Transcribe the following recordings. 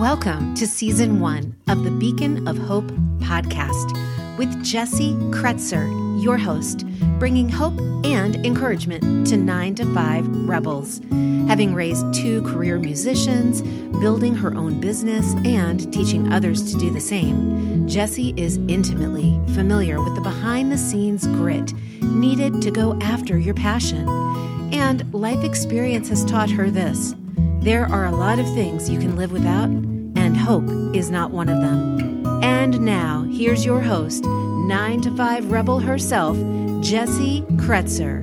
Welcome to season one of the Beacon of Hope podcast with Jesse Kretzer, your host, bringing hope and encouragement to nine to five rebels. Having raised two career musicians, building her own business, and teaching others to do the same, Jesse is intimately familiar with the behind the scenes grit needed to go after your passion. And life experience has taught her this there are a lot of things you can live without, and hope is not one of them. And now, here's your host, 9 to 5 rebel herself, Jessie Kretzer.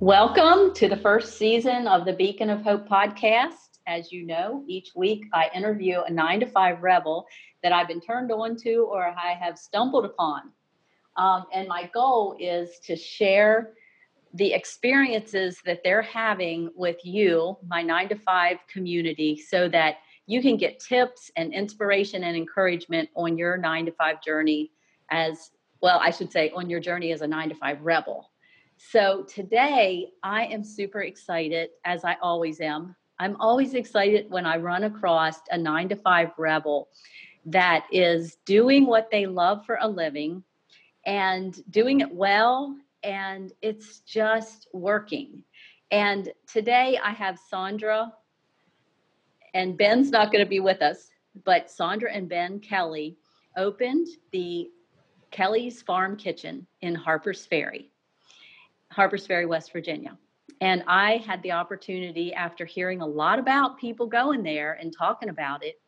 Welcome to the first season of the Beacon of Hope podcast. As you know, each week I interview a 9 to 5 rebel that I've been turned on to or I have stumbled upon. Um, and my goal is to share the experiences that they're having with you, my nine to five community, so that you can get tips and inspiration and encouragement on your nine to five journey as well, I should say, on your journey as a nine to five rebel. So today, I am super excited, as I always am. I'm always excited when I run across a nine to five rebel that is doing what they love for a living and doing it well and it's just working. And today I have Sandra, and Ben's not going to be with us, but Sandra and Ben Kelly opened the Kelly's Farm Kitchen in Harpers Ferry, Harpers Ferry, West Virginia. And I had the opportunity, after hearing a lot about people going there and talking about it,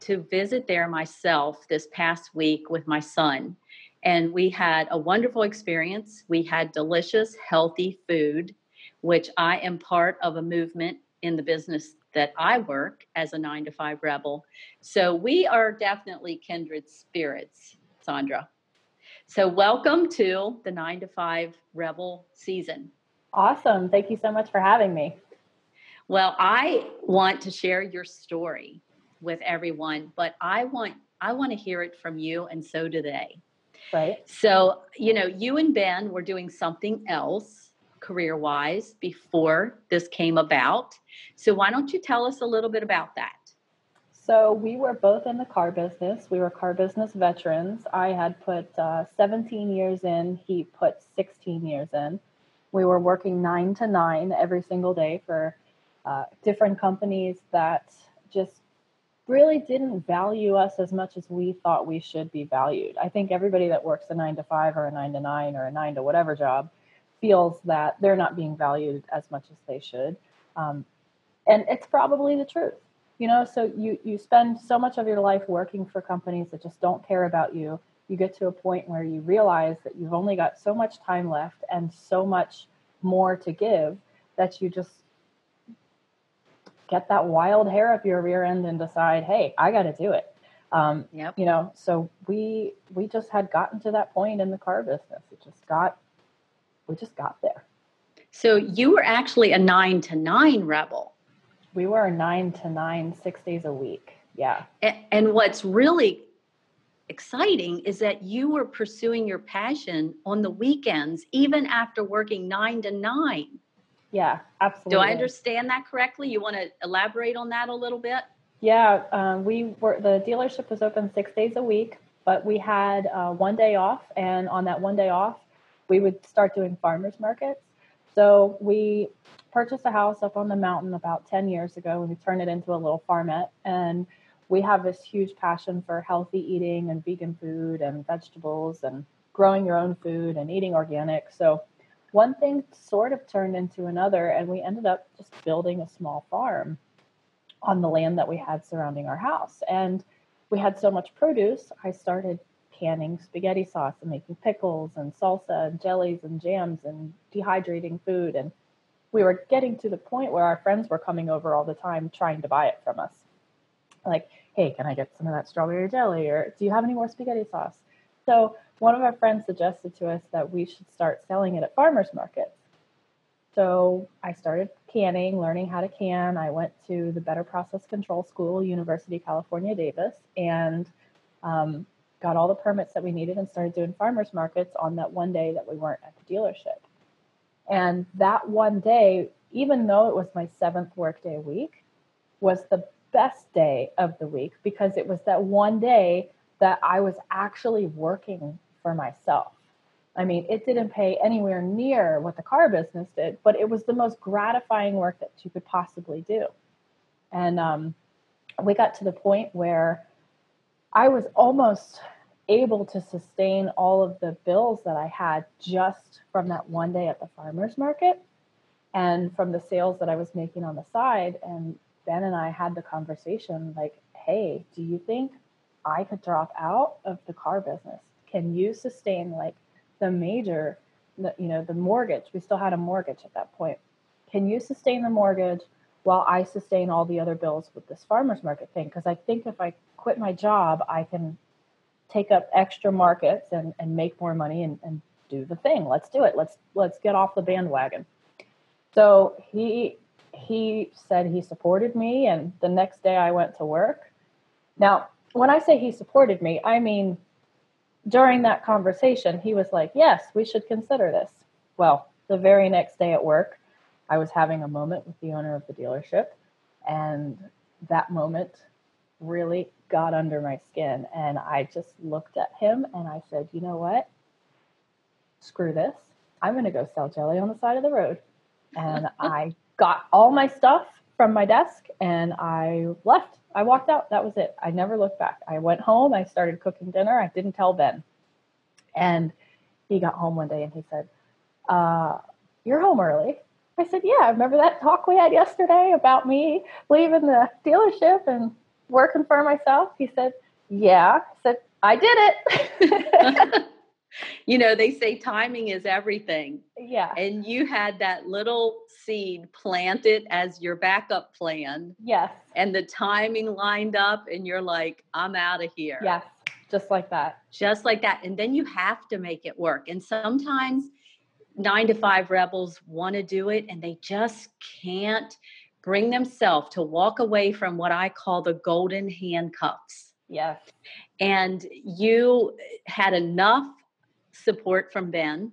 to visit there myself this past week with my son. And we had a wonderful experience. We had delicious, healthy food, which I am part of a movement in the business that I work as a nine to five rebel. So we are definitely kindred spirits, Sandra. So welcome to the nine to five rebel season. Awesome. Thank you so much for having me. Well, I want to share your story with everyone, but I want I want to hear it from you and so do they. Right. So, you know, you and Ben were doing something else career wise before this came about. So, why don't you tell us a little bit about that? So, we were both in the car business. We were car business veterans. I had put uh, 17 years in, he put 16 years in. We were working nine to nine every single day for uh, different companies that just really didn't value us as much as we thought we should be valued. I think everybody that works a nine to five or a nine to nine or a nine to whatever job feels that they're not being valued as much as they should. Um, and it's probably the truth. You know, so you, you spend so much of your life working for companies that just don't care about you. You get to a point where you realize that you've only got so much time left and so much more to give that you just get that wild hair up your rear end and decide, hey, I got to do it. Um, yep. You know, so we we just had gotten to that point in the car business. It just got, we just got there. So you were actually a nine to nine rebel. We were a nine to nine, six days a week. Yeah. And, and what's really exciting is that you were pursuing your passion on the weekends, even after working nine to nine. Yeah, absolutely. Do I understand that correctly? You want to elaborate on that a little bit? Yeah, um, we were the dealership was open six days a week, but we had uh, one day off, and on that one day off, we would start doing farmers markets. So we purchased a house up on the mountain about 10 years ago and we turned it into a little farmette and we have this huge passion for healthy eating and vegan food and vegetables and growing your own food and eating organic so one thing sort of turned into another, and we ended up just building a small farm on the land that we had surrounding our house. And we had so much produce, I started canning spaghetti sauce and making pickles and salsa and jellies and jams and dehydrating food. And we were getting to the point where our friends were coming over all the time trying to buy it from us. Like, hey, can I get some of that strawberry jelly? Or do you have any more spaghetti sauce? So one of our friends suggested to us that we should start selling it at farmers markets. So I started canning, learning how to can. I went to the Better Process Control School, University of California, Davis, and um, got all the permits that we needed and started doing farmers markets on that one day that we weren't at the dealership. And that one day, even though it was my seventh workday week, was the best day of the week because it was that one day that I was actually working for myself. I mean, it didn't pay anywhere near what the car business did, but it was the most gratifying work that you could possibly do. And um, we got to the point where I was almost able to sustain all of the bills that I had just from that one day at the farmer's market and from the sales that I was making on the side. And Ben and I had the conversation like, hey, do you think I could drop out of the car business? Can you sustain like the major, the, you know, the mortgage? We still had a mortgage at that point. Can you sustain the mortgage while I sustain all the other bills with this farmer's market thing? Because I think if I quit my job, I can take up extra markets and, and make more money and, and do the thing. Let's do it. Let's let's get off the bandwagon. So he he said he supported me and the next day I went to work. Now, when I say he supported me, I mean during that conversation, he was like, Yes, we should consider this. Well, the very next day at work, I was having a moment with the owner of the dealership, and that moment really got under my skin. And I just looked at him and I said, You know what? Screw this. I'm going to go sell jelly on the side of the road. And I got all my stuff from my desk and I left. I walked out. That was it. I never looked back. I went home. I started cooking dinner. I didn't tell Ben. And he got home one day and he said, uh, You're home early. I said, Yeah, I remember that talk we had yesterday about me leaving the dealership and working for myself? He said, Yeah. I said, I did it. you know, they say timing is everything. Yeah. And you had that little seed planted as your backup plan. Yes. And the timing lined up, and you're like, I'm out of here. Yes. Just like that. Just like that. And then you have to make it work. And sometimes nine to five rebels want to do it and they just can't bring themselves to walk away from what I call the golden handcuffs. Yes. And you had enough support from Ben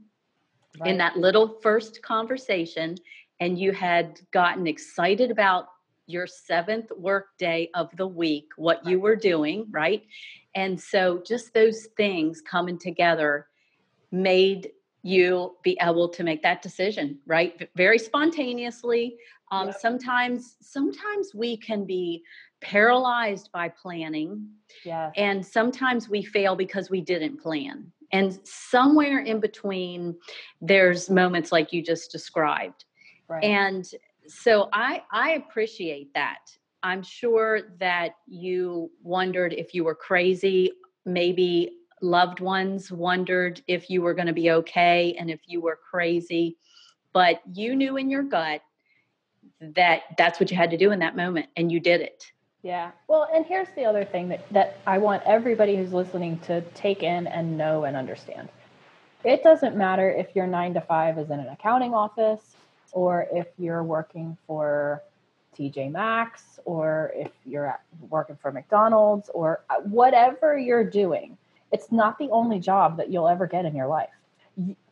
right. in that little first conversation, and you had gotten excited about your seventh work day of the week, what you were doing, right? And so just those things coming together made you be able to make that decision, right? Very spontaneously. Um, yep. Sometimes, sometimes we can be paralyzed by planning, yeah. and sometimes we fail because we didn't plan. And somewhere in between, there's moments like you just described. Right. And so I I appreciate that. I'm sure that you wondered if you were crazy. Maybe loved ones wondered if you were going to be okay and if you were crazy. But you knew in your gut that that's what you had to do in that moment, and you did it. Yeah. Well, and here's the other thing that, that I want everybody who's listening to take in and know and understand. It doesn't matter if your nine to five is in an accounting office or if you're working for TJ Maxx or if you're working for McDonald's or uh, whatever you're doing. It's not the only job that you'll ever get in your life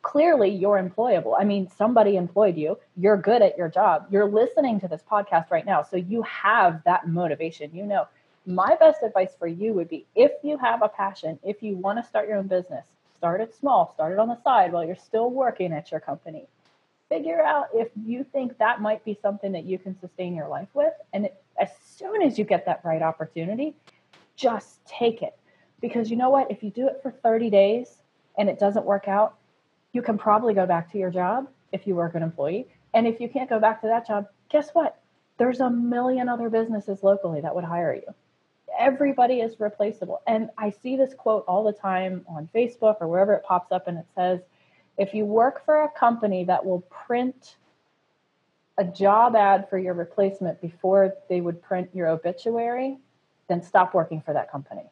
clearly you're employable. I mean, somebody employed you. You're good at your job. You're listening to this podcast right now. So you have that motivation. You know, my best advice for you would be if you have a passion, if you want to start your own business, start it small, start it on the side while you're still working at your company. Figure out if you think that might be something that you can sustain your life with. And it, as soon as you get that right opportunity, just take it. Because you know what? If you do it for 30 days and it doesn't work out, you can probably go back to your job if you work an employee. And if you can't go back to that job, guess what? There's a million other businesses locally that would hire you. Everybody is replaceable. And I see this quote all the time on Facebook or wherever it pops up, and it says, if you work for a company that will print a job ad for your replacement before they would print your obituary, then stop working for that company.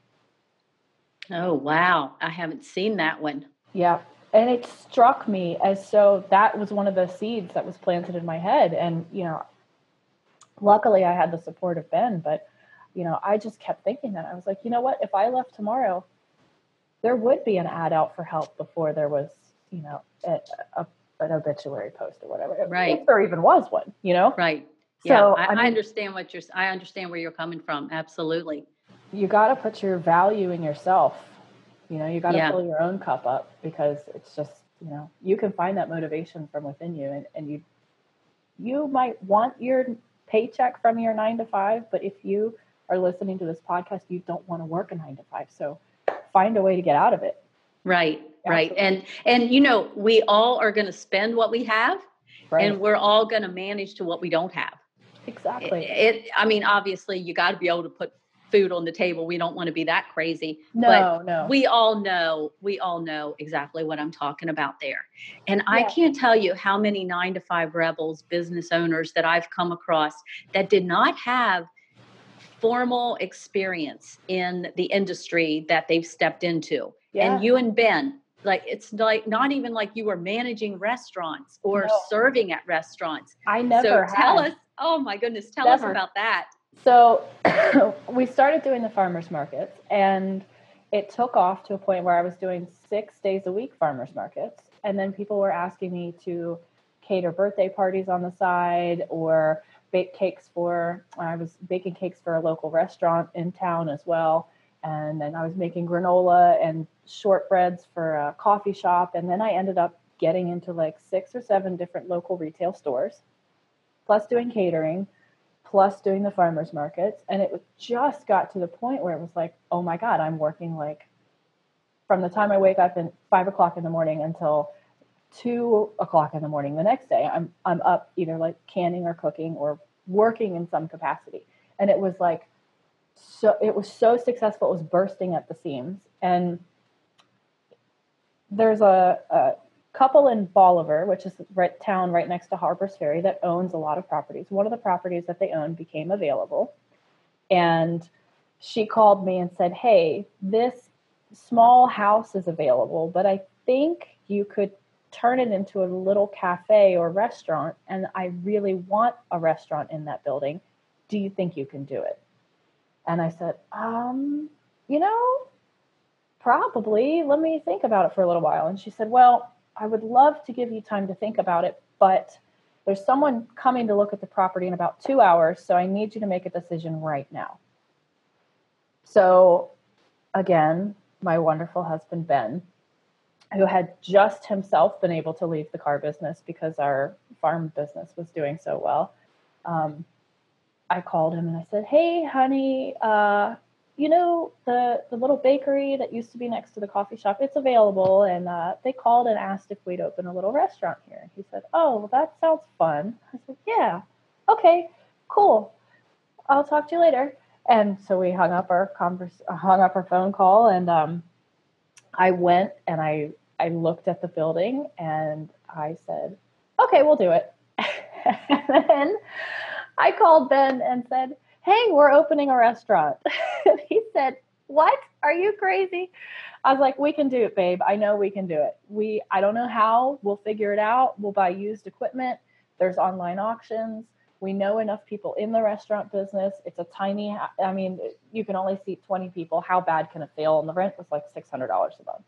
Oh, wow. I haven't seen that one. Yeah and it struck me as so that was one of the seeds that was planted in my head and you know luckily i had the support of ben but you know i just kept thinking that i was like you know what if i left tomorrow there would be an ad out for help before there was you know a, a, an obituary post or whatever right if there even was one you know right yeah, so, I, I, mean, I understand what you're. I understand where you're coming from. Absolutely. You got to put your value in yourself. You know, you got to yeah. fill your own cup up because it's just you know you can find that motivation from within you, and and you you might want your paycheck from your nine to five, but if you are listening to this podcast, you don't want to work a nine to five. So find a way to get out of it. Right, Absolutely. right. And and you know, we all are going to spend what we have right. and we're all going to manage to what we don't have. Exactly. It, it I mean, obviously you got to be able to put food on the table. We don't want to be that crazy. No, but no. We all know, we all know exactly what I'm talking about there. And yeah. I can't tell you how many nine to five rebels, business owners that I've come across that did not have formal experience in the industry that they've stepped into. Yeah. And you and Ben, like it's like not even like you were managing restaurants or no. serving at restaurants. I never so tell us, oh my goodness, tell never. us about that. So we started doing the farmers markets and it took off to a point where I was doing six days a week farmers markets. And then people were asking me to cater birthday parties on the side or bake cakes for, I was baking cakes for a local restaurant in town as well. And then I was making granola and shortbreads for a coffee shop. And then I ended up getting into like six or seven different local retail stores, plus doing catering plus doing the farmers markets and it just got to the point where it was like oh my god i'm working like from the time i wake up at five o'clock in the morning until two o'clock in the morning the next day i'm i'm up either like canning or cooking or working in some capacity. And it was like so it was so successful it was bursting at the seams. And there's a, a couple in Bolivar, which is right town right next to Harper's Ferry, that owns a lot of properties. One of the properties that they own became available, and she called me and said, "Hey, this small house is available, but I think you could turn it into a little cafe or restaurant, and I really want a restaurant in that building. Do you think you can do it?" And I said, "Um, you know." Probably. Let me think about it for a little while. And she said, Well, I would love to give you time to think about it, but there's someone coming to look at the property in about two hours, so I need you to make a decision right now. So, again, my wonderful husband, Ben, who had just himself been able to leave the car business because our farm business was doing so well. Um, I called him and I said, Hey, honey, uh, you know the the little bakery that used to be next to the coffee shop it's available and uh, they called and asked if we'd open a little restaurant here. And he said oh well, that sounds fun. I said yeah okay cool. I'll talk to you later. And so we hung up our converse hung up our phone call and um, i went and i i looked at the building and i said okay we'll do it. And then i called ben and said hey, we're opening a restaurant. said, what? Are you crazy? I was like, we can do it, babe. I know we can do it. We, I don't know how. We'll figure it out. We'll buy used equipment. There's online auctions. We know enough people in the restaurant business. It's a tiny, I mean, you can only seat 20 people. How bad can it fail? And the rent was like $600 a month.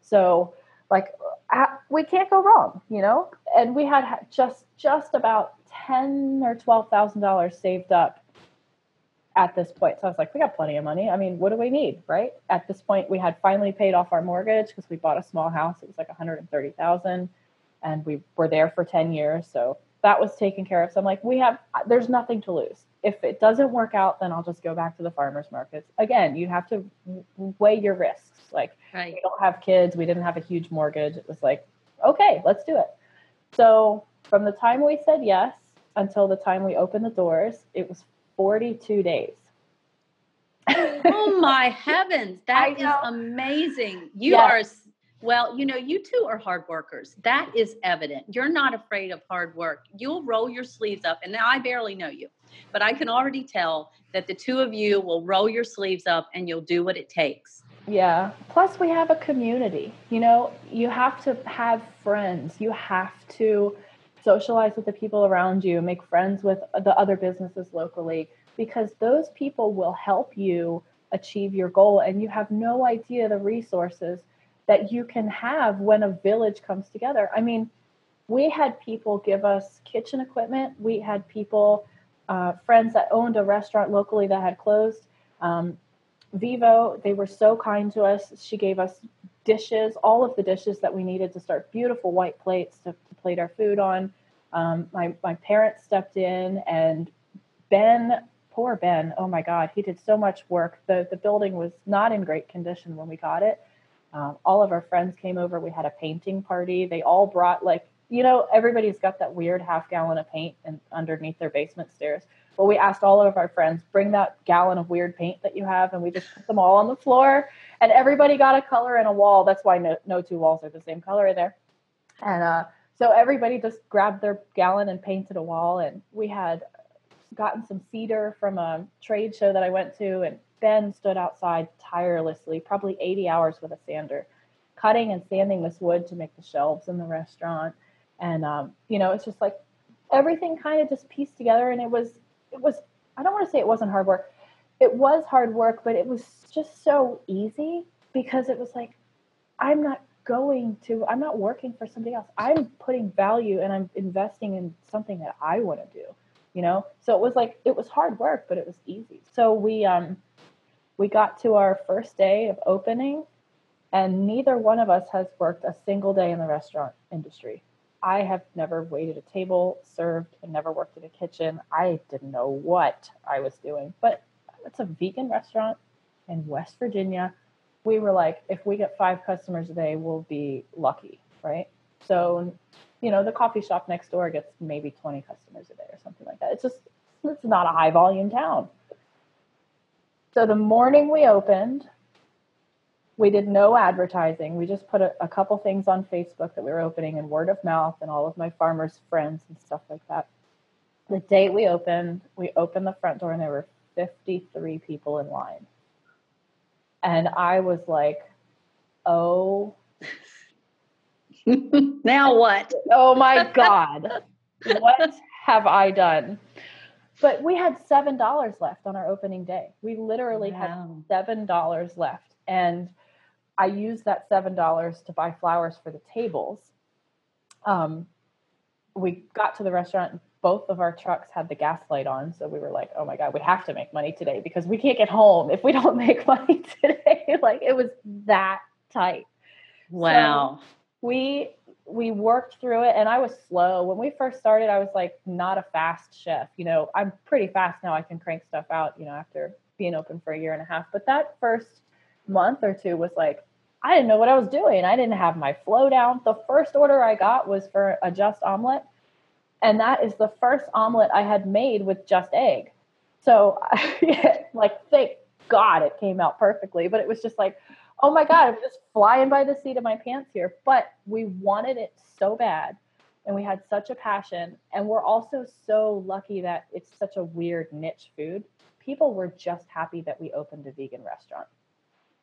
So, like, uh, we can't go wrong, you know? And we had just, just about 10 or $12,000 saved up at this point. So I was like, we got plenty of money. I mean, what do we need, right? At this point, we had finally paid off our mortgage because we bought a small house. It was like 130,000 and we were there for 10 years. So that was taken care of. So I'm like, we have, there's nothing to lose. If it doesn't work out, then I'll just go back to the farmers markets. Again, you have to weigh your risks. Like, right. we don't have kids. We didn't have a huge mortgage. It was like, okay, let's do it. So from the time we said yes until the time we opened the doors, it was 42 days. oh my heavens. That is amazing. You yes. are well, you know, you two are hard workers. That is evident. You're not afraid of hard work. You'll roll your sleeves up. And now I barely know you, but I can already tell that the two of you will roll your sleeves up and you'll do what it takes. Yeah. Plus, we have a community. You know, you have to have friends. You have to socialize with the people around you, make friends with the other businesses locally, because those people will help you achieve your goal. And you have no idea the resources that you can have when a village comes together. I mean, we had people give us kitchen equipment, we had people uh, friends that owned a restaurant locally that had closed. Um, Vivo, they were so kind to us. She gave us dishes, all of the dishes that we needed to start beautiful white plates to, to plate our food on. Um, my, my parents stepped in and Ben, poor Ben, oh my God, he did so much work. The, the building was not in great condition when we got it. Um, all of our friends came over. We had a painting party. They all brought like, you know, everybody's got that weird half gallon of paint and underneath their basement stairs. Well, we asked all of our friends, bring that gallon of weird paint that you have, and we just put them all on the floor. And everybody got a color and a wall. That's why no, no two walls are the same color there. And uh, so everybody just grabbed their gallon and painted a wall. And we had gotten some cedar from a trade show that I went to, and Ben stood outside tirelessly, probably 80 hours with a sander, cutting and sanding this wood to make the shelves in the restaurant. And um, you know, it's just like everything kind of just pieced together, and it was it was I don't want to say it wasn't hard work. It was hard work, but it was just so easy because it was like I'm not going to I'm not working for somebody else. I'm putting value and I'm investing in something that I want to do, you know? So it was like it was hard work, but it was easy. So we um we got to our first day of opening and neither one of us has worked a single day in the restaurant industry. I have never waited a table, served, and never worked in a kitchen. I didn't know what I was doing, but it's a vegan restaurant in West Virginia. We were like, if we get five customers a day, we'll be lucky, right? So, you know, the coffee shop next door gets maybe 20 customers a day or something like that. It's just, it's not a high volume town. So the morning we opened, we did no advertising. We just put a, a, couple things on Facebook that we were opening and word of mouth and all of my farmers' friends and stuff like that. The day we opened, we opened the front door and there were 53 people in line. And I was like, oh. now what? Oh my God. what have I done? But we had $7 left on our opening day. We literally wow. had $7 left. And I used that seven dollars to buy flowers for the tables. Um, we got to the restaurant. Both of our trucks had the gas light on, so we were like, "Oh my god, we have to make money today because we can't get home if we don't make money today." like it was that tight. Wow. So we we worked through it, and I was slow when we first started. I was like not a fast chef. You know, I'm pretty fast now. I can crank stuff out. You know, after being open for a year and a half. But that first month or two was like I didn't know what I was doing. I didn't have my flow down. The first order I got was for a just omelet. And that is the first omelet I had made with just egg. So, like, thank God it came out perfectly. But it was just like, oh my God, I'm just flying by the seat of my pants here. But we wanted it so bad. And we had such a passion. And we're also so lucky that it's such a weird niche food. People were just happy that we opened a vegan restaurant.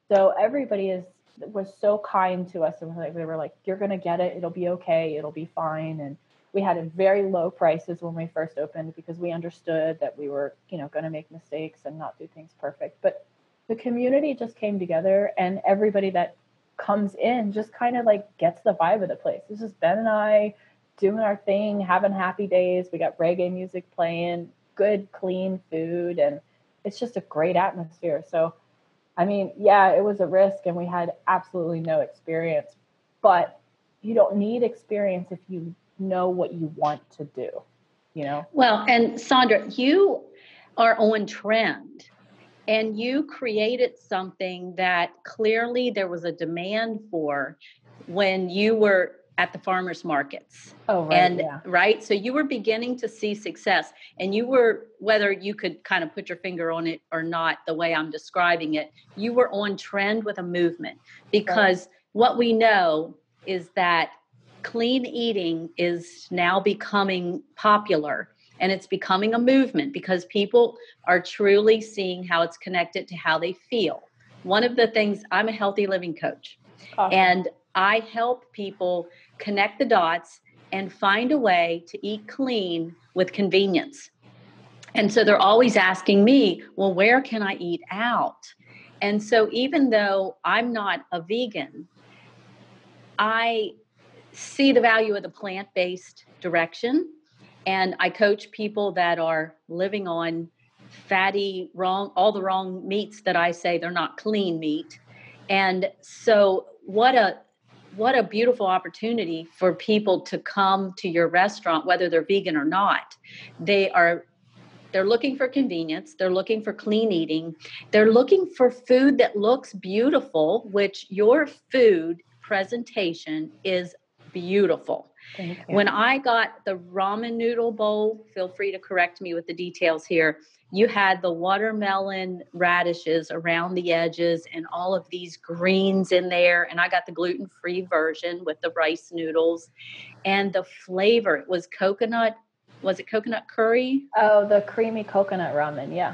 So everybody is was so kind to us and they were like, "You're gonna get it. It'll be okay. It'll be fine." And we had a very low prices when we first opened because we understood that we were, you know, going to make mistakes and not do things perfect. But the community just came together, and everybody that comes in just kind of like gets the vibe of the place. This is Ben and I doing our thing, having happy days. We got reggae music playing, good, clean food, and it's just a great atmosphere. So I mean, yeah, it was a risk and we had absolutely no experience, but you don't need experience if you know what you want to do, you know? Well, and Sandra, you are on trend and you created something that clearly there was a demand for when you were at the farmers markets. Oh, right. And yeah. right. So you were beginning to see success and you were, whether you could kind of put your finger on it or not, the way I'm describing it, you were on trend with a movement because right. what we know is that clean eating is now becoming popular and it's becoming a movement because people are truly seeing how it's connected to how they feel. One of the things I'm a healthy living coach. Awesome. And I help people connect the dots and find a way to eat clean with convenience. And so they're always asking me, well, where can I eat out? And so even though I'm not a vegan, I see the value of the plant based direction and I coach people that are living on fatty, wrong, all the wrong meats that I say they're not clean meat. And so, what a what a beautiful opportunity for people to come to your restaurant whether they're vegan or not. They are they're looking for convenience they're looking for clean eating they're looking for food that looks beautiful which your food presentation is beautiful. When i got the ramen noodle bowl feel free to correct me with the details here you had the watermelon radishes around the edges and all of these greens in there. And I got the gluten free version with the rice noodles and the flavor. It was coconut. Was it coconut curry? Oh, the creamy coconut ramen. Yeah.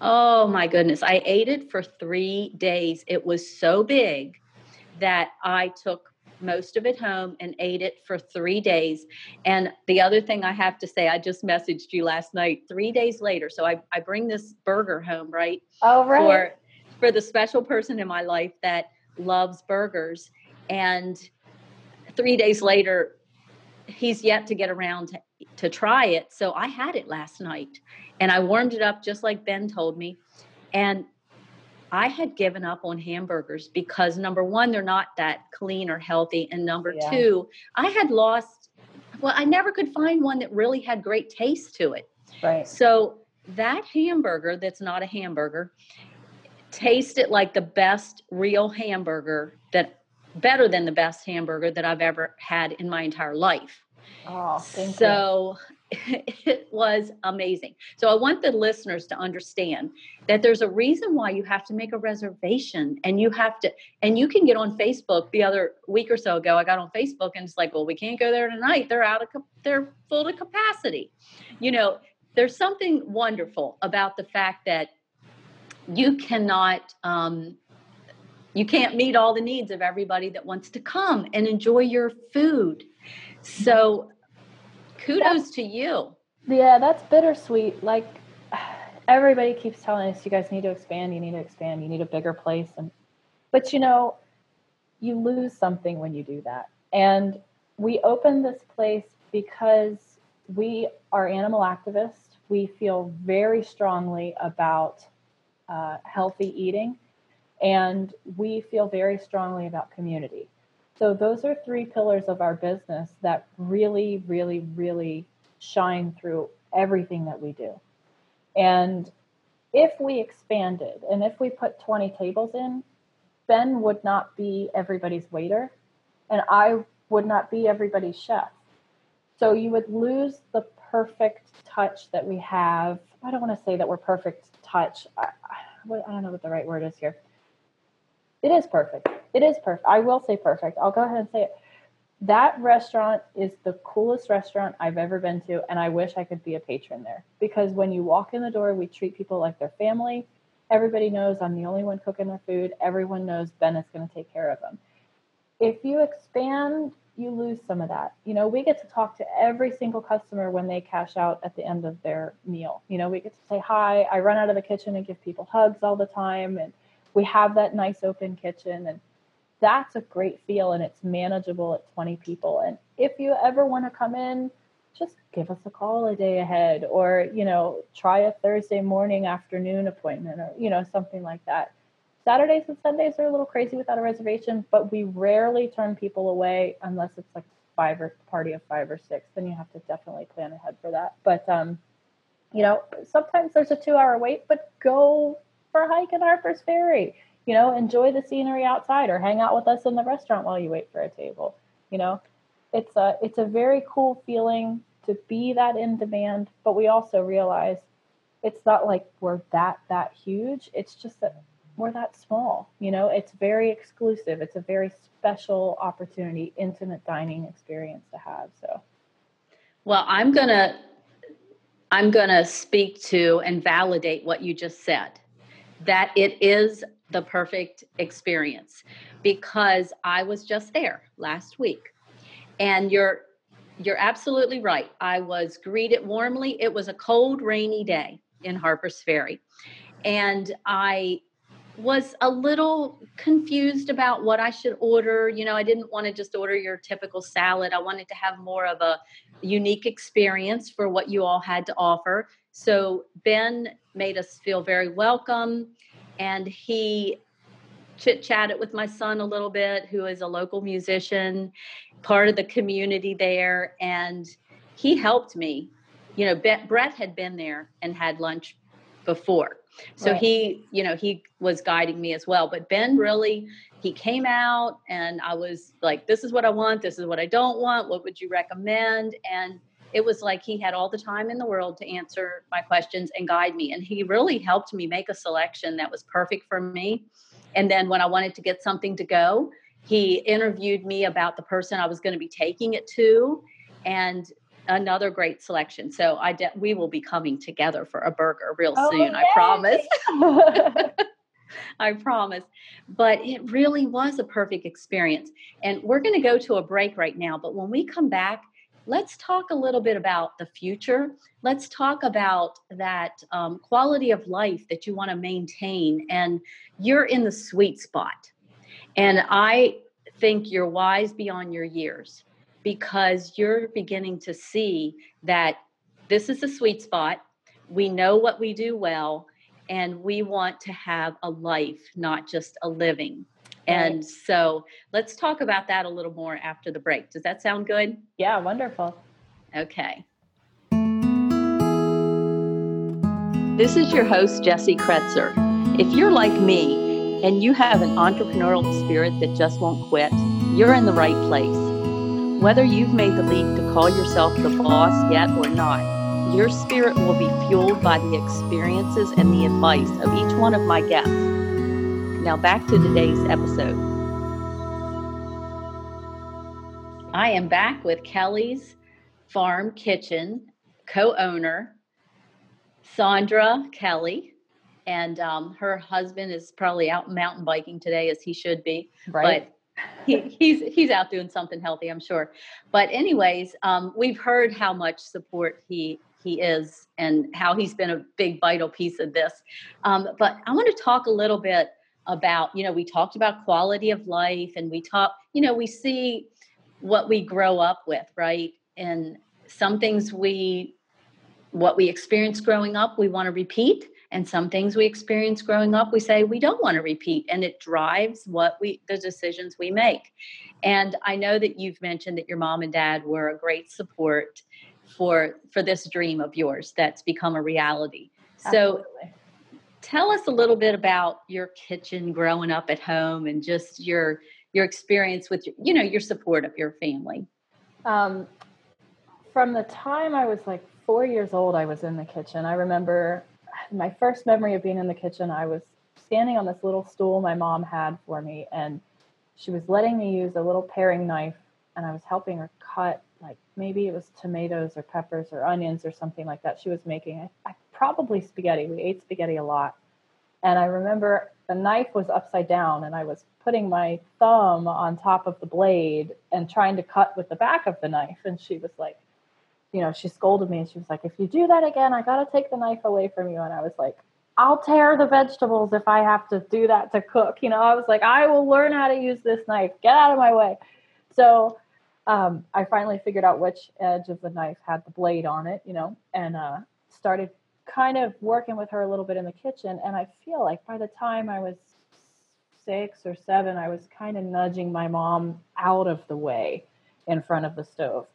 Oh my goodness. I ate it for three days. It was so big that I took most of it home and ate it for three days. And the other thing I have to say, I just messaged you last night, three days later. So I, I bring this burger home, right? Oh, right. For, for the special person in my life that loves burgers. And three days later, he's yet to get around to, to try it. So I had it last night and I warmed it up just like Ben told me. And I had given up on hamburgers because number one, they're not that clean or healthy. And number yeah. two, I had lost, well, I never could find one that really had great taste to it. Right. So that hamburger that's not a hamburger tasted like the best real hamburger that better than the best hamburger that I've ever had in my entire life. Oh, thank so it was amazing. So I want the listeners to understand that there's a reason why you have to make a reservation and you have to and you can get on Facebook the other week or so ago I got on Facebook and it's like, "Well, we can't go there tonight. They're out of they're full to capacity." You know, there's something wonderful about the fact that you cannot um, you can't meet all the needs of everybody that wants to come and enjoy your food. So kudos that's, to you. Yeah, that's bittersweet. Like everybody keeps telling us, you guys need to expand, you need to expand, you need a bigger place. And but you know, you lose something when you do that. And we opened this place because we are animal activists. We feel very strongly about uh, healthy eating, and we feel very strongly about community. So those are three pillars of our business that really, really, really shine through everything that we do. And if we expanded and if we put 20 tables in, Ben would not be everybody's waiter and I would not be everybody's chef. So you would lose the perfect touch that we have. I don't want to say that we're perfect touch. I, I don't know what the right word is here. It is perfect. It is perfect. I will say perfect. I'll go ahead and say it. That restaurant is the coolest restaurant I've ever been to, and I wish I could be a patron there. Because when you walk in the door, we treat people like their family. Everybody knows I'm the only one cooking their food. Everyone knows Ben is going to take care of them. If you expand, you lose some of that. You know, we get to talk to every single customer when they cash out at the end of their meal. You know, we get to say hi. I run out of the kitchen and give people hugs all the time, and we have that nice open kitchen and that's a great feel and it's manageable at 20 people. And if you ever want to come in, just give us a call a day ahead or, you know, try a Thursday morning afternoon appointment or, you know, something like that. Saturdays and Sundays are a little crazy without a reservation, but we rarely turn people away unless it's like five or party of five or six. Then you have to definitely plan ahead for that. But um, you know, sometimes there's a two hour wait, but go for a hike in Harper's Ferry you know, enjoy the scenery outside or hang out with us in the restaurant while you wait for a table. You know, it's a it's a very cool feeling to be that in demand, but we also realize it's not like we're that that huge. It's just that we're that small. You know, it's very exclusive. It's a very special opportunity, intimate dining experience to have. So, well, I'm gonna I'm gonna speak to and validate what you just said. That it is the perfect experience because I was just there last week. And you're you're absolutely right. I was greeted warmly. It was a cold, rainy day in Harper's Ferry. And I was a little confused about what I should order. You know, I didn't want to just order your typical salad. I wanted to have more of a unique experience for what you all had to offer. So Ben made us feel very welcome and he chit chatted with my son a little bit, who is a local musician, part of the community there. And he helped me. You know, Brett had been there and had lunch before. So right. he, you know, he was guiding me as well. But Ben really, he came out and I was like, this is what I want. This is what I don't want. What would you recommend? And it was like he had all the time in the world to answer my questions and guide me. And he really helped me make a selection that was perfect for me. And then when I wanted to get something to go, he interviewed me about the person I was going to be taking it to. And another great selection. So I de- we will be coming together for a burger real oh, soon. Yay. I promise. I promise. But it really was a perfect experience. And we're going to go to a break right now. But when we come back, let's talk a little bit about the future. Let's talk about that um, quality of life that you want to maintain. And you're in the sweet spot. And I think you're wise beyond your years because you're beginning to see that this is the sweet spot. We know what we do well, and we want to have a life, not just a living. And so let's talk about that a little more after the break. Does that sound good? Yeah, wonderful. Okay. This is your host, Jessie Kretzer. If you're like me and you have an entrepreneurial spirit that just won't quit, you're in the right place. Whether you've made the leap to call yourself the boss yet or not, your spirit will be fueled by the experiences and the advice of each one of my guests. Now, back to today's episode. I am back with Kelly's Farm Kitchen co owner, Sandra Kelly. And um, her husband is probably out mountain biking today, as he should be. Right. But he, he's he's out doing something healthy, I'm sure. But anyways, um, we've heard how much support he he is and how he's been a big vital piece of this. Um, but I want to talk a little bit about you know we talked about quality of life and we talk you know we see what we grow up with right? And some things we what we experience growing up we want to repeat. And some things we experience growing up we say we don't want to repeat. And it drives what we the decisions we make. And i know that you've mentioned that your mom and dad were a great support for for this dream of yours that's become a reality. Absolutely. so tell us a little bit about your kitchen growing up at home and just your your experience with you know your support of your family um, from the time i was like four years old i was in the kitchen i remember my first memory of being in the kitchen, I was standing on this little stool my mom had for me, and she was letting me use a little paring knife, and I was helping her cut like maybe it was tomatoes or peppers or onions or something like that. She was making I, I, probably spaghetti. We ate spaghetti a lot, and I remember the knife was upside down, and I was putting my thumb on top of the blade and trying to cut with the back of the knife, and she was like you know, she scolded me and she was like, if you do that again, I got to take the knife away from you. And I was like, I'll tear the vegetables if I have to do that to cook. You know, I was like, I will learn how to use this knife. Get out of my way. So um, I finally figured out which edge of the knife had the blade on it, you know, and uh, started kind of working with her a little bit in the kitchen. And I feel like by the time I was six or seven, I was kind of nudging my mom out of the way in front of the stove.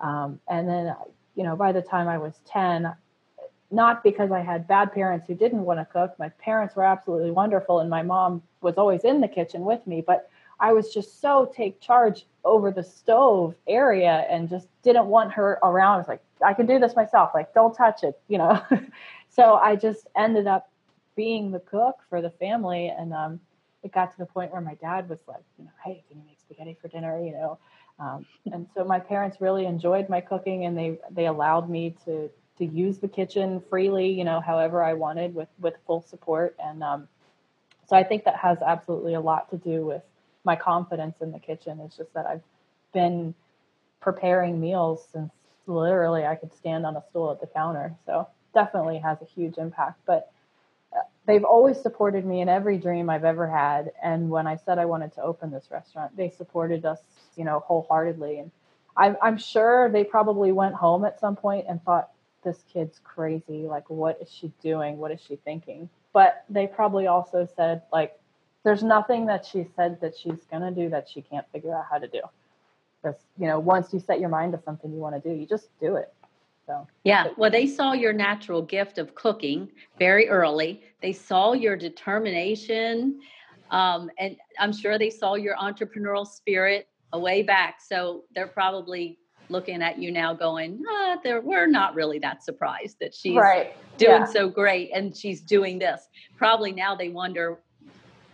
Um, and then, you know, by the time I was 10, not because I had bad parents who didn't want to cook, my parents were absolutely wonderful, and my mom was always in the kitchen with me, but I was just so take charge over the stove area and just didn't want her around. I was like, I can do this myself. Like, don't touch it, you know. so I just ended up being the cook for the family, and um, it got to the point where my dad was like, you know, hey, can you make spaghetti for dinner? You know, um, and so my parents really enjoyed my cooking and they, they allowed me to, to use the kitchen freely, you know, however I wanted with, with full support. And um, so I think that has absolutely a lot to do with my confidence in the kitchen. is just that I've been preparing meals since literally I could stand on a stool at the counter. So definitely has a huge impact. But uh, they've always supported me in every dream I've ever had. And when I said I wanted to open this restaurant, they supported us, you know, wholeheartedly. And I'm, I'm sure they probably went home at some point and thought, this kid's crazy. Like, what is she doing? What is she thinking? But they probably also said, like, there's nothing that she said that she's going to do that she can't figure out how to do. Because, you know, once you set your mind to something you want to do, you just do it. So, yeah, well, they saw your natural gift of cooking very early. They saw your determination. Um, and I'm sure they saw your entrepreneurial spirit way back. So they're probably looking at you now going, ah, we're not really that surprised that she's right. doing yeah. so great and she's doing this. Probably now they wonder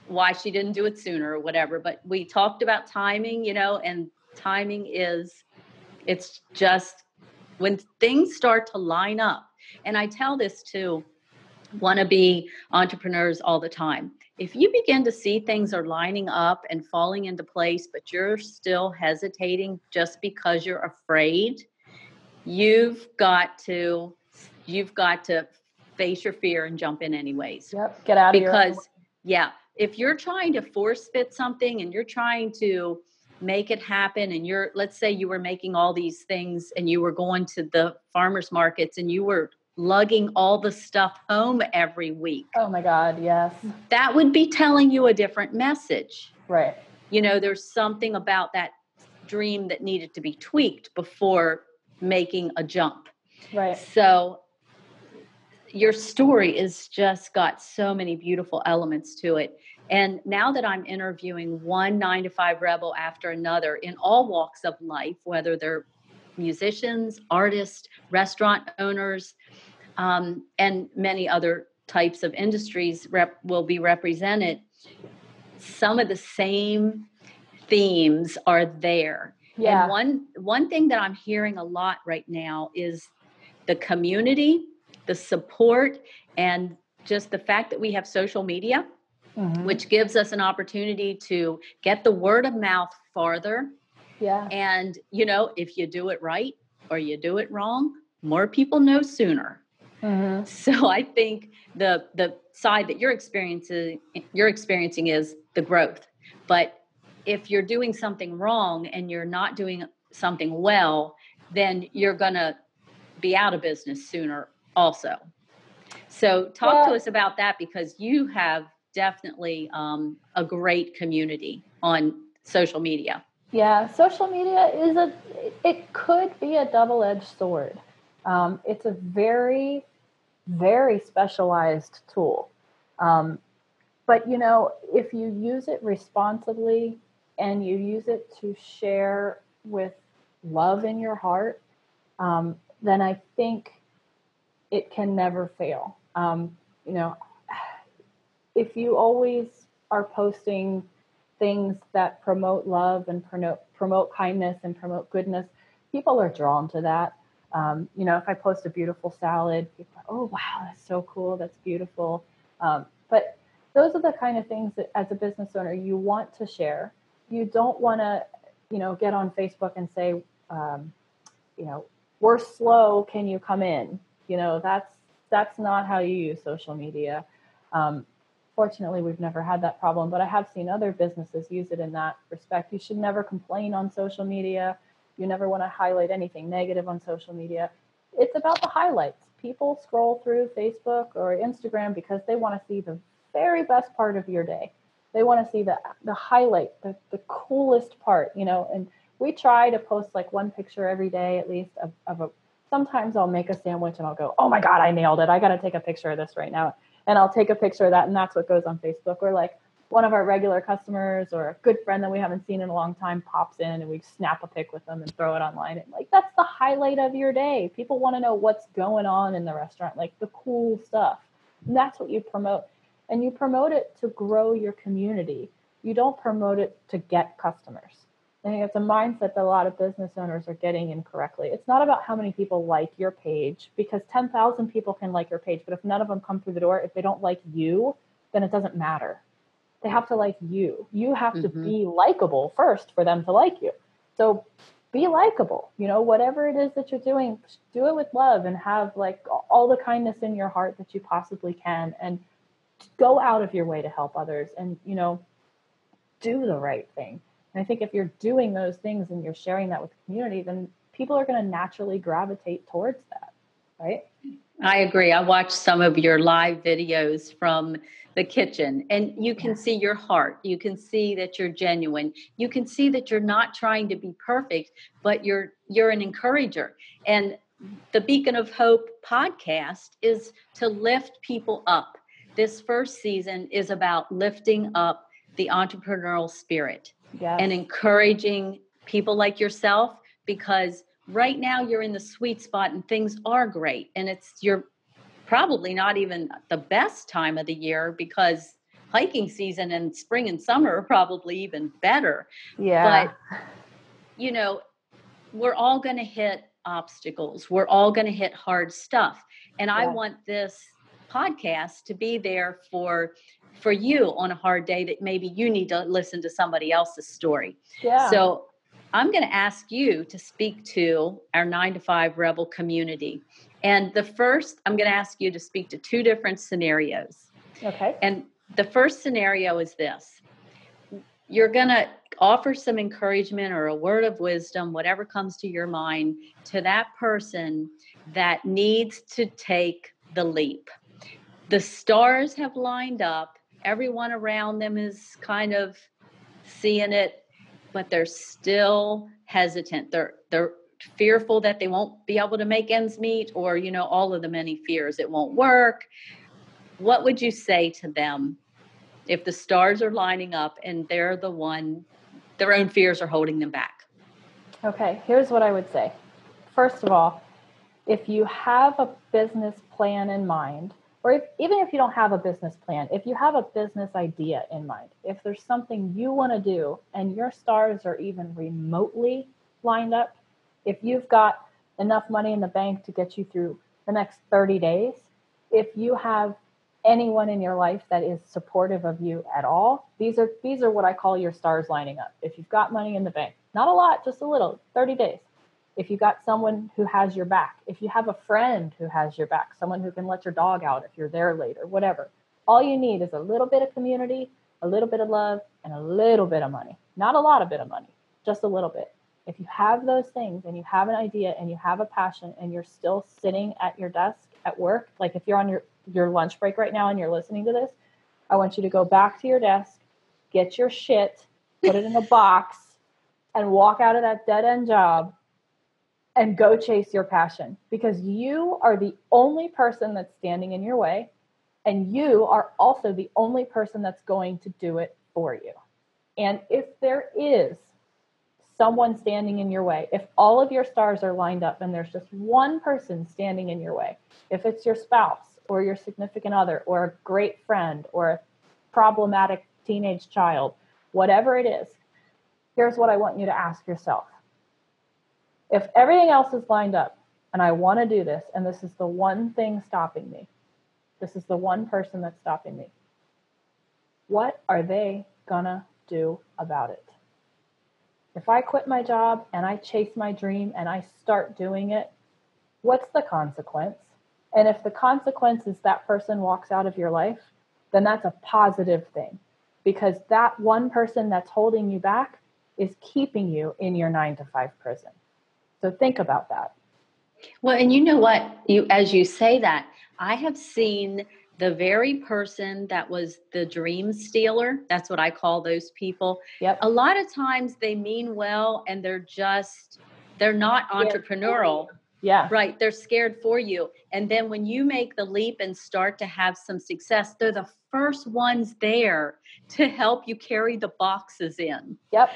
why she didn't do it sooner or whatever. But we talked about timing, you know, and timing is, it's just when things start to line up. And I tell this to wannabe entrepreneurs all the time if you begin to see things are lining up and falling into place, but you're still hesitating just because you're afraid, you've got to you've got to face your fear and jump in anyways. Yep. Get out of here because yeah, if you're trying to force fit something and you're trying to make it happen and you're let's say you were making all these things and you were going to the farmers markets and you were lugging all the stuff home every week. Oh my God, yes. That would be telling you a different message. Right. You know, there's something about that dream that needed to be tweaked before making a jump. Right. So your story is just got so many beautiful elements to it. And now that I'm interviewing one nine to five rebel after another in all walks of life, whether they're musicians, artists, restaurant owners, um, and many other types of industries rep- will be represented, some of the same themes are there. Yeah. And one one thing that I'm hearing a lot right now is the community, the support, and just the fact that we have social media, mm-hmm. which gives us an opportunity to get the word of mouth farther. Yeah. And you know, if you do it right or you do it wrong, more people know sooner. Mm-hmm. So I think the the side that you're experiencing you're experiencing is the growth. But if you're doing something wrong and you're not doing something well, then you're gonna be out of business sooner also. So talk to us about that because you have definitely um, a great community on social media. Yeah, social media is a it could be a double-edged sword. Um, it's a very, very specialized tool. Um, but you know, if you use it responsibly and you use it to share with love in your heart, um, then I think it can never fail. Um, you know, if you always are posting things that promote love and promote promote kindness and promote goodness, people are drawn to that. Um, you know, if I post a beautiful salad, people are, oh, wow, that's so cool. That's beautiful. Um, but those are the kind of things that as a business owner, you want to share. You don't want to, you know, get on Facebook and say, um, you know, we're slow. Can you come in? You know, that's, that's not how you use social media. Um, fortunately, we've never had that problem, but I have seen other businesses use it in that respect. You should never complain on social media you never want to highlight anything negative on social media. It's about the highlights. People scroll through Facebook or Instagram because they want to see the very best part of your day. They want to see the the highlight, the, the coolest part, you know, and we try to post like one picture every day at least of, of a sometimes I'll make a sandwich and I'll go, Oh my God, I nailed it. I gotta take a picture of this right now. And I'll take a picture of that and that's what goes on Facebook. Or like one of our regular customers or a good friend that we haven't seen in a long time pops in and we snap a pic with them and throw it online. And like that's the highlight of your day. People want to know what's going on in the restaurant, like the cool stuff. And that's what you promote. And you promote it to grow your community. You don't promote it to get customers. I think it's a mindset that a lot of business owners are getting incorrectly. It's not about how many people like your page because 10,000 people can like your page, but if none of them come through the door, if they don't like you, then it doesn't matter they have to like you. You have mm-hmm. to be likable first for them to like you. So be likable. You know, whatever it is that you're doing, do it with love and have like all the kindness in your heart that you possibly can. And go out of your way to help others and you know do the right thing and i think if you're doing those things and you're sharing that with the community then people are going to naturally gravitate towards that right? I agree. I watched some of your live videos from the kitchen and you can yeah. see your heart. You can see that you're genuine. You can see that you're not trying to be perfect but you're you're an encourager. And the beacon of hope podcast is to lift people up. This first season is about lifting up the entrepreneurial spirit and encouraging people like yourself because right now you're in the sweet spot and things are great. And it's you're probably not even the best time of the year because hiking season and spring and summer are probably even better. Yeah. But you know we're all going to hit obstacles. We're all going to hit hard stuff. And yeah. i want this podcast to be there for for you on a hard day that maybe you need to listen to somebody else's story. Yeah. So I'm going to ask you to speak to our 9 to 5 rebel community. And the first I'm going to ask you to speak to two different scenarios. Okay. And the first scenario is this. You're going to offer some encouragement or a word of wisdom, whatever comes to your mind, to that person that needs to take the leap the stars have lined up. Everyone around them is kind of seeing it, but they're still hesitant. They're they're fearful that they won't be able to make ends meet or you know all of the many fears it won't work. What would you say to them if the stars are lining up and they're the one their own fears are holding them back? Okay, here's what I would say. First of all, if you have a business plan in mind, or if, even if you don't have a business plan, if you have a business idea in mind, if there's something you want to do and your stars are even remotely lined up, if you've got enough money in the bank to get you through the next 30 days, if you have anyone in your life that is supportive of you at all, these are these are what I call your stars lining up. If you've got money in the bank, not a lot, just a little, 30 days if you got someone who has your back, if you have a friend who has your back, someone who can let your dog out if you're there later, whatever. All you need is a little bit of community, a little bit of love, and a little bit of money. Not a lot of bit of money, just a little bit. If you have those things and you have an idea and you have a passion and you're still sitting at your desk at work, like if you're on your, your lunch break right now and you're listening to this, I want you to go back to your desk, get your shit, put it in a box, and walk out of that dead end job and go chase your passion because you are the only person that's standing in your way and you are also the only person that's going to do it for you. And if there is someone standing in your way, if all of your stars are lined up and there's just one person standing in your way, if it's your spouse or your significant other or a great friend or a problematic teenage child, whatever it is, here's what I want you to ask yourself if everything else is lined up and I want to do this, and this is the one thing stopping me, this is the one person that's stopping me, what are they gonna do about it? If I quit my job and I chase my dream and I start doing it, what's the consequence? And if the consequence is that person walks out of your life, then that's a positive thing because that one person that's holding you back is keeping you in your nine to five prison. So think about that. Well, and you know what? You as you say that, I have seen the very person that was the dream stealer. That's what I call those people. Yep. A lot of times they mean well and they're just they're not entrepreneurial. Yeah. Right. They're scared for you. And then when you make the leap and start to have some success, they're the first ones there to help you carry the boxes in. Yep.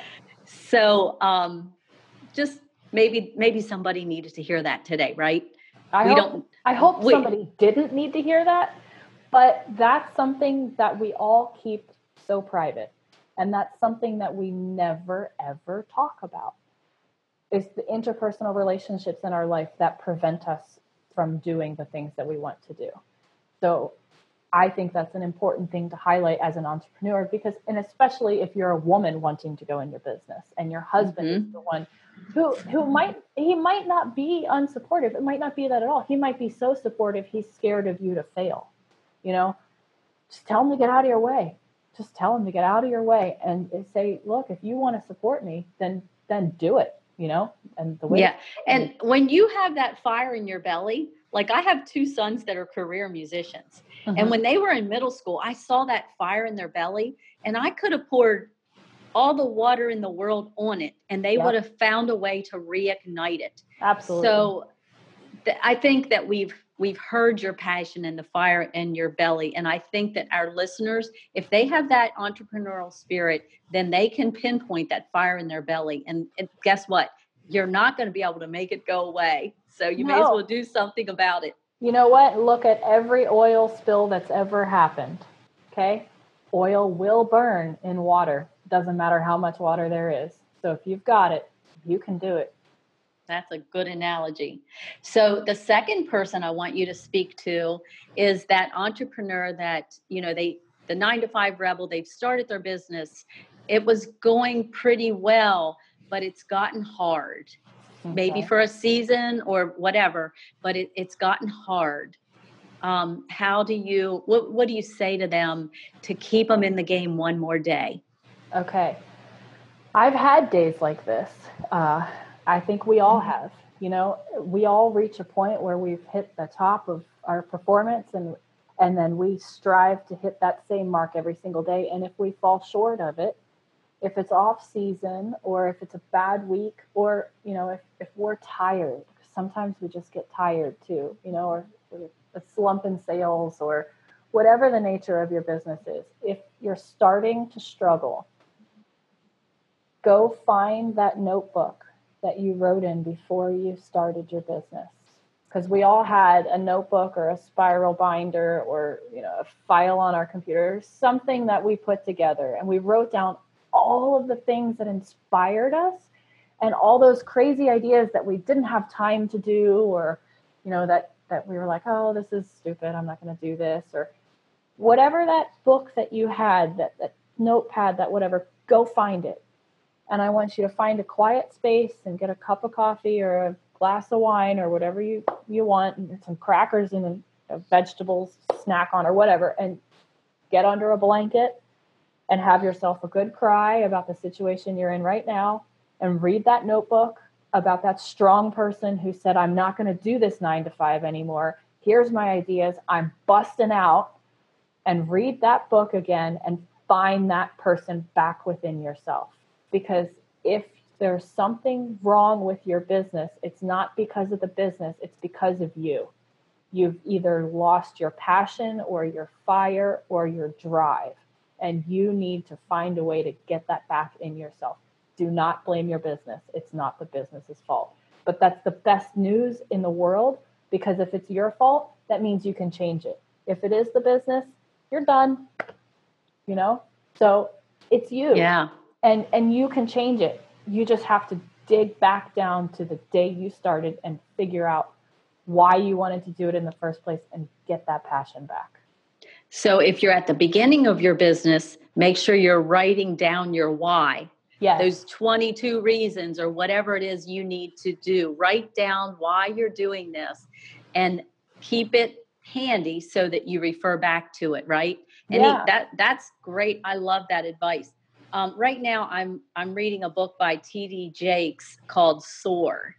So um just maybe maybe somebody needed to hear that today, right? I we hope, don't. I hope we, somebody didn't need to hear that, but that's something that we all keep so private, and that's something that we never ever talk about. Is the interpersonal relationships in our life that prevent us from doing the things that we want to do. So I think that's an important thing to highlight as an entrepreneur because, and especially if you're a woman wanting to go in your business and your husband mm-hmm. is the one who who might he might not be unsupportive. It might not be that at all. He might be so supportive he's scared of you to fail. You know, just tell him to get out of your way. Just tell him to get out of your way and say, look, if you want to support me, then then do it. You know, and the way. Yeah, and when you have that fire in your belly, like I have two sons that are career musicians, mm-hmm. and when they were in middle school, I saw that fire in their belly, and I could have poured all the water in the world on it and they yep. would have found a way to reignite it. Absolutely. So th- i think that we've we've heard your passion and the fire in your belly and i think that our listeners if they have that entrepreneurial spirit then they can pinpoint that fire in their belly and, and guess what? You're not going to be able to make it go away so you no. may as well do something about it. You know what? Look at every oil spill that's ever happened okay? Oil will burn in water doesn't matter how much water there is. So if you've got it, you can do it. That's a good analogy. So the second person I want you to speak to is that entrepreneur that, you know, they the 9 to 5 rebel, they've started their business. It was going pretty well, but it's gotten hard. Okay. Maybe for a season or whatever, but it, it's gotten hard. Um, how do you what, what do you say to them to keep them in the game one more day? Okay. I've had days like this. Uh, I think we all have. You know, we all reach a point where we've hit the top of our performance and and then we strive to hit that same mark every single day. And if we fall short of it, if it's off season or if it's a bad week or, you know, if, if we're tired, sometimes we just get tired too, you know, or, or a slump in sales or whatever the nature of your business is. If you're starting to struggle, go find that notebook that you wrote in before you started your business. Because we all had a notebook or a spiral binder or you know a file on our computer something that we put together and we wrote down all of the things that inspired us and all those crazy ideas that we didn't have time to do or you know that that we were like oh this is stupid. I'm not going to do this or whatever that book that you had that, that notepad that whatever go find it and I want you to find a quiet space and get a cup of coffee or a glass of wine or whatever you, you want, and some crackers and a, a vegetables snack on or whatever, and get under a blanket and have yourself a good cry about the situation you're in right now and read that notebook about that strong person who said, I'm not going to do this nine to five anymore. Here's my ideas. I'm busting out. And read that book again and find that person back within yourself because if there's something wrong with your business, it's not because of the business, it's because of you. You've either lost your passion or your fire or your drive, and you need to find a way to get that back in yourself. Do not blame your business, it's not the business's fault. But that's the best news in the world because if it's your fault, that means you can change it. If it is the business, you're done. You know? So it's you. Yeah and and you can change it. You just have to dig back down to the day you started and figure out why you wanted to do it in the first place and get that passion back. So if you're at the beginning of your business make sure you're writing down your why. Yeah those 22 reasons or whatever it is you need to do. Write down why you're doing this and keep it handy so that you refer back to it right? And yeah. that that's great. I love that advice um, right now, I'm I'm reading a book by T.D. Jakes called Soar,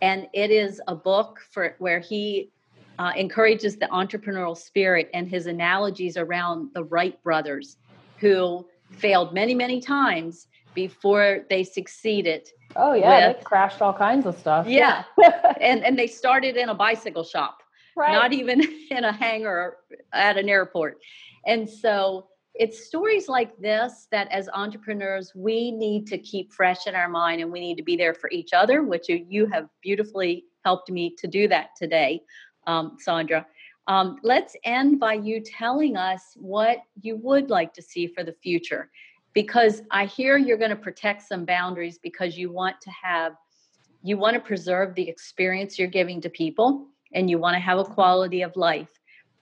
and it is a book for where he uh, encourages the entrepreneurial spirit and his analogies around the Wright brothers, who failed many many times before they succeeded. Oh yeah, with, they crashed all kinds of stuff. Yeah, and and they started in a bicycle shop, right. not even in a hangar at an airport, and so it's stories like this that as entrepreneurs we need to keep fresh in our mind and we need to be there for each other which you have beautifully helped me to do that today um, sandra. Um, let's end by you telling us what you would like to see for the future because i hear you're going to protect some boundaries because you want to have you want to preserve the experience you're giving to people and you want to have a quality of life.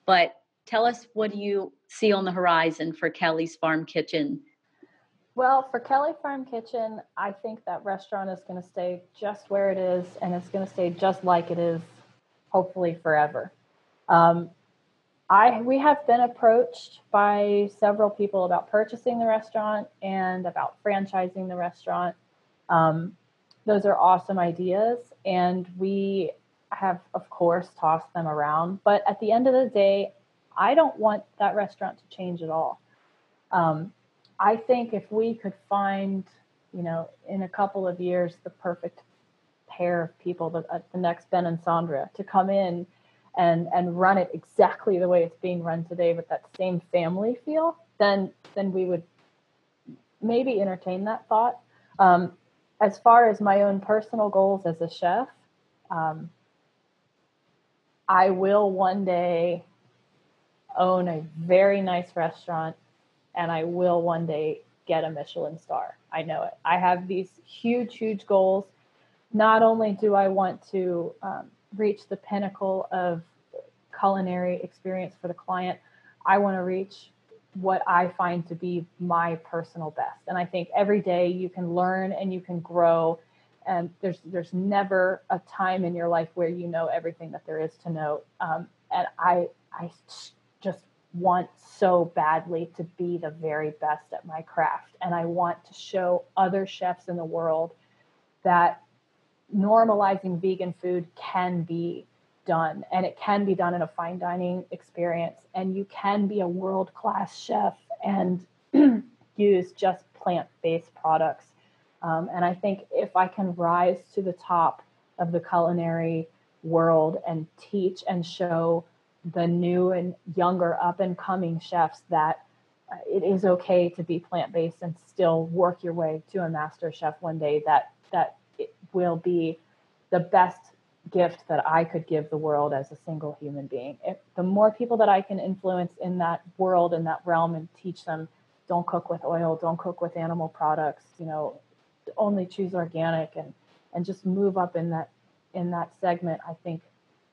But tell us what do you see on the horizon for Kelly's Farm Kitchen? Well, for Kelly Farm Kitchen, I think that restaurant is going to stay just where it is and it's going to stay just like it is, hopefully forever. Um, I we have been approached by several people about purchasing the restaurant and about franchising the restaurant. Um, those are awesome ideas, and we have, of course, tossed them around. But at the end of the day, I don't want that restaurant to change at all. Um, I think if we could find, you know, in a couple of years, the perfect pair of people, the, uh, the next Ben and Sandra, to come in and and run it exactly the way it's being run today with that same family feel, then then we would maybe entertain that thought. Um, as far as my own personal goals as a chef, um, I will one day own a very nice restaurant and I will one day get a Michelin star. I know it. I have these huge, huge goals. Not only do I want to um, reach the pinnacle of culinary experience for the client, I want to reach what I find to be my personal best. And I think every day you can learn and you can grow. And there's there's never a time in your life where you know everything that there is to know. Um, and I I just want so badly to be the very best at my craft. And I want to show other chefs in the world that normalizing vegan food can be done. And it can be done in a fine dining experience. And you can be a world class chef and use just plant based products. Um, and i think if i can rise to the top of the culinary world and teach and show the new and younger up and coming chefs that uh, it is okay to be plant based and still work your way to a master chef one day that that it will be the best gift that I could give the world as a single human being. If the more people that I can influence in that world in that realm and teach them don't cook with oil, don't cook with animal products, you know, only choose organic and and just move up in that in that segment, I think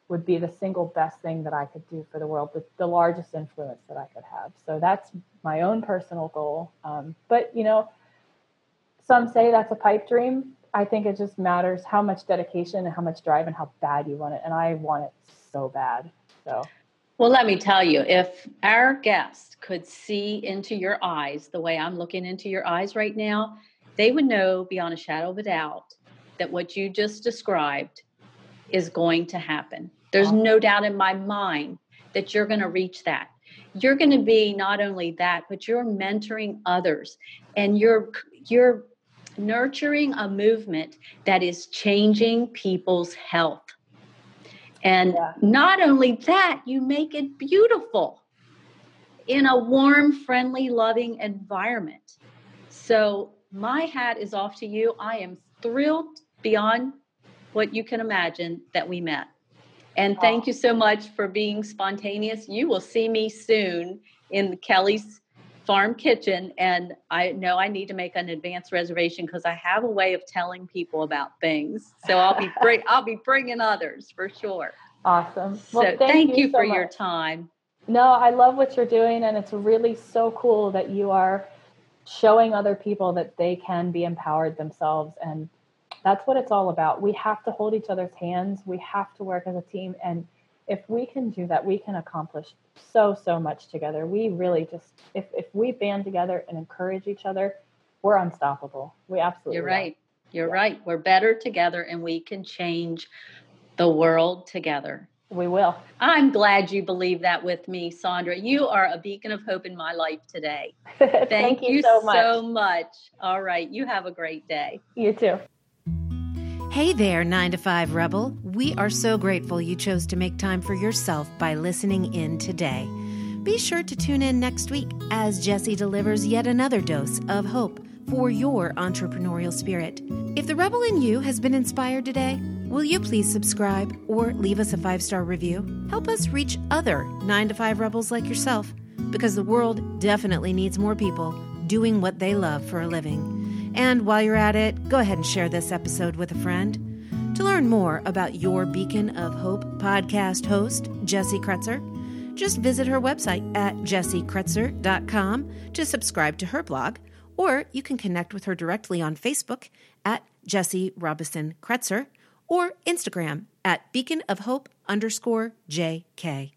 would be the single best thing that I could do for the world, the, the largest influence that I could have. So that's my own personal goal. Um, but you know, some say that's a pipe dream. I think it just matters how much dedication and how much drive and how bad you want it. And I want it so bad. So. Well, let me tell you, if our guests could see into your eyes the way I'm looking into your eyes right now, they would know beyond a shadow of a doubt that what you just described is going to happen. There's no doubt in my mind that you're going to reach that. You're going to be not only that, but you're mentoring others and you're you're nurturing a movement that is changing people's health. And yeah. not only that, you make it beautiful in a warm, friendly, loving environment. So, my hat is off to you. I am thrilled beyond what you can imagine that we met. And thank you so much for being spontaneous. You will see me soon in Kelly's farm kitchen and i know i need to make an advance reservation because i have a way of telling people about things so i'll be bring, i'll be bringing others for sure awesome well, so thank, thank you, you so for much. your time no i love what you're doing and it's really so cool that you are showing other people that they can be empowered themselves and that's what it's all about we have to hold each other's hands we have to work as a team and if we can do that, we can accomplish so, so much together. We really just, if, if we band together and encourage each other, we're unstoppable. We absolutely You're right. Are. You're yeah. right. We're better together and we can change the world together. We will. I'm glad you believe that with me, Sandra. You are a beacon of hope in my life today. Thank, Thank you, you, so much. so much. All right. You have a great day. You too. Hey there, 9 to 5 Rebel. We are so grateful you chose to make time for yourself by listening in today. Be sure to tune in next week as Jessie delivers yet another dose of hope for your entrepreneurial spirit. If the rebel in you has been inspired today, will you please subscribe or leave us a five star review? Help us reach other 9 to 5 rebels like yourself because the world definitely needs more people doing what they love for a living. And while you're at it, go ahead and share this episode with a friend. To learn more about your Beacon of Hope podcast host, Jessie Kretzer, just visit her website at jessiekretzer.com to subscribe to her blog, or you can connect with her directly on Facebook at Jessie Robison Kretzer or Instagram at Beacon of Hope underscore JK.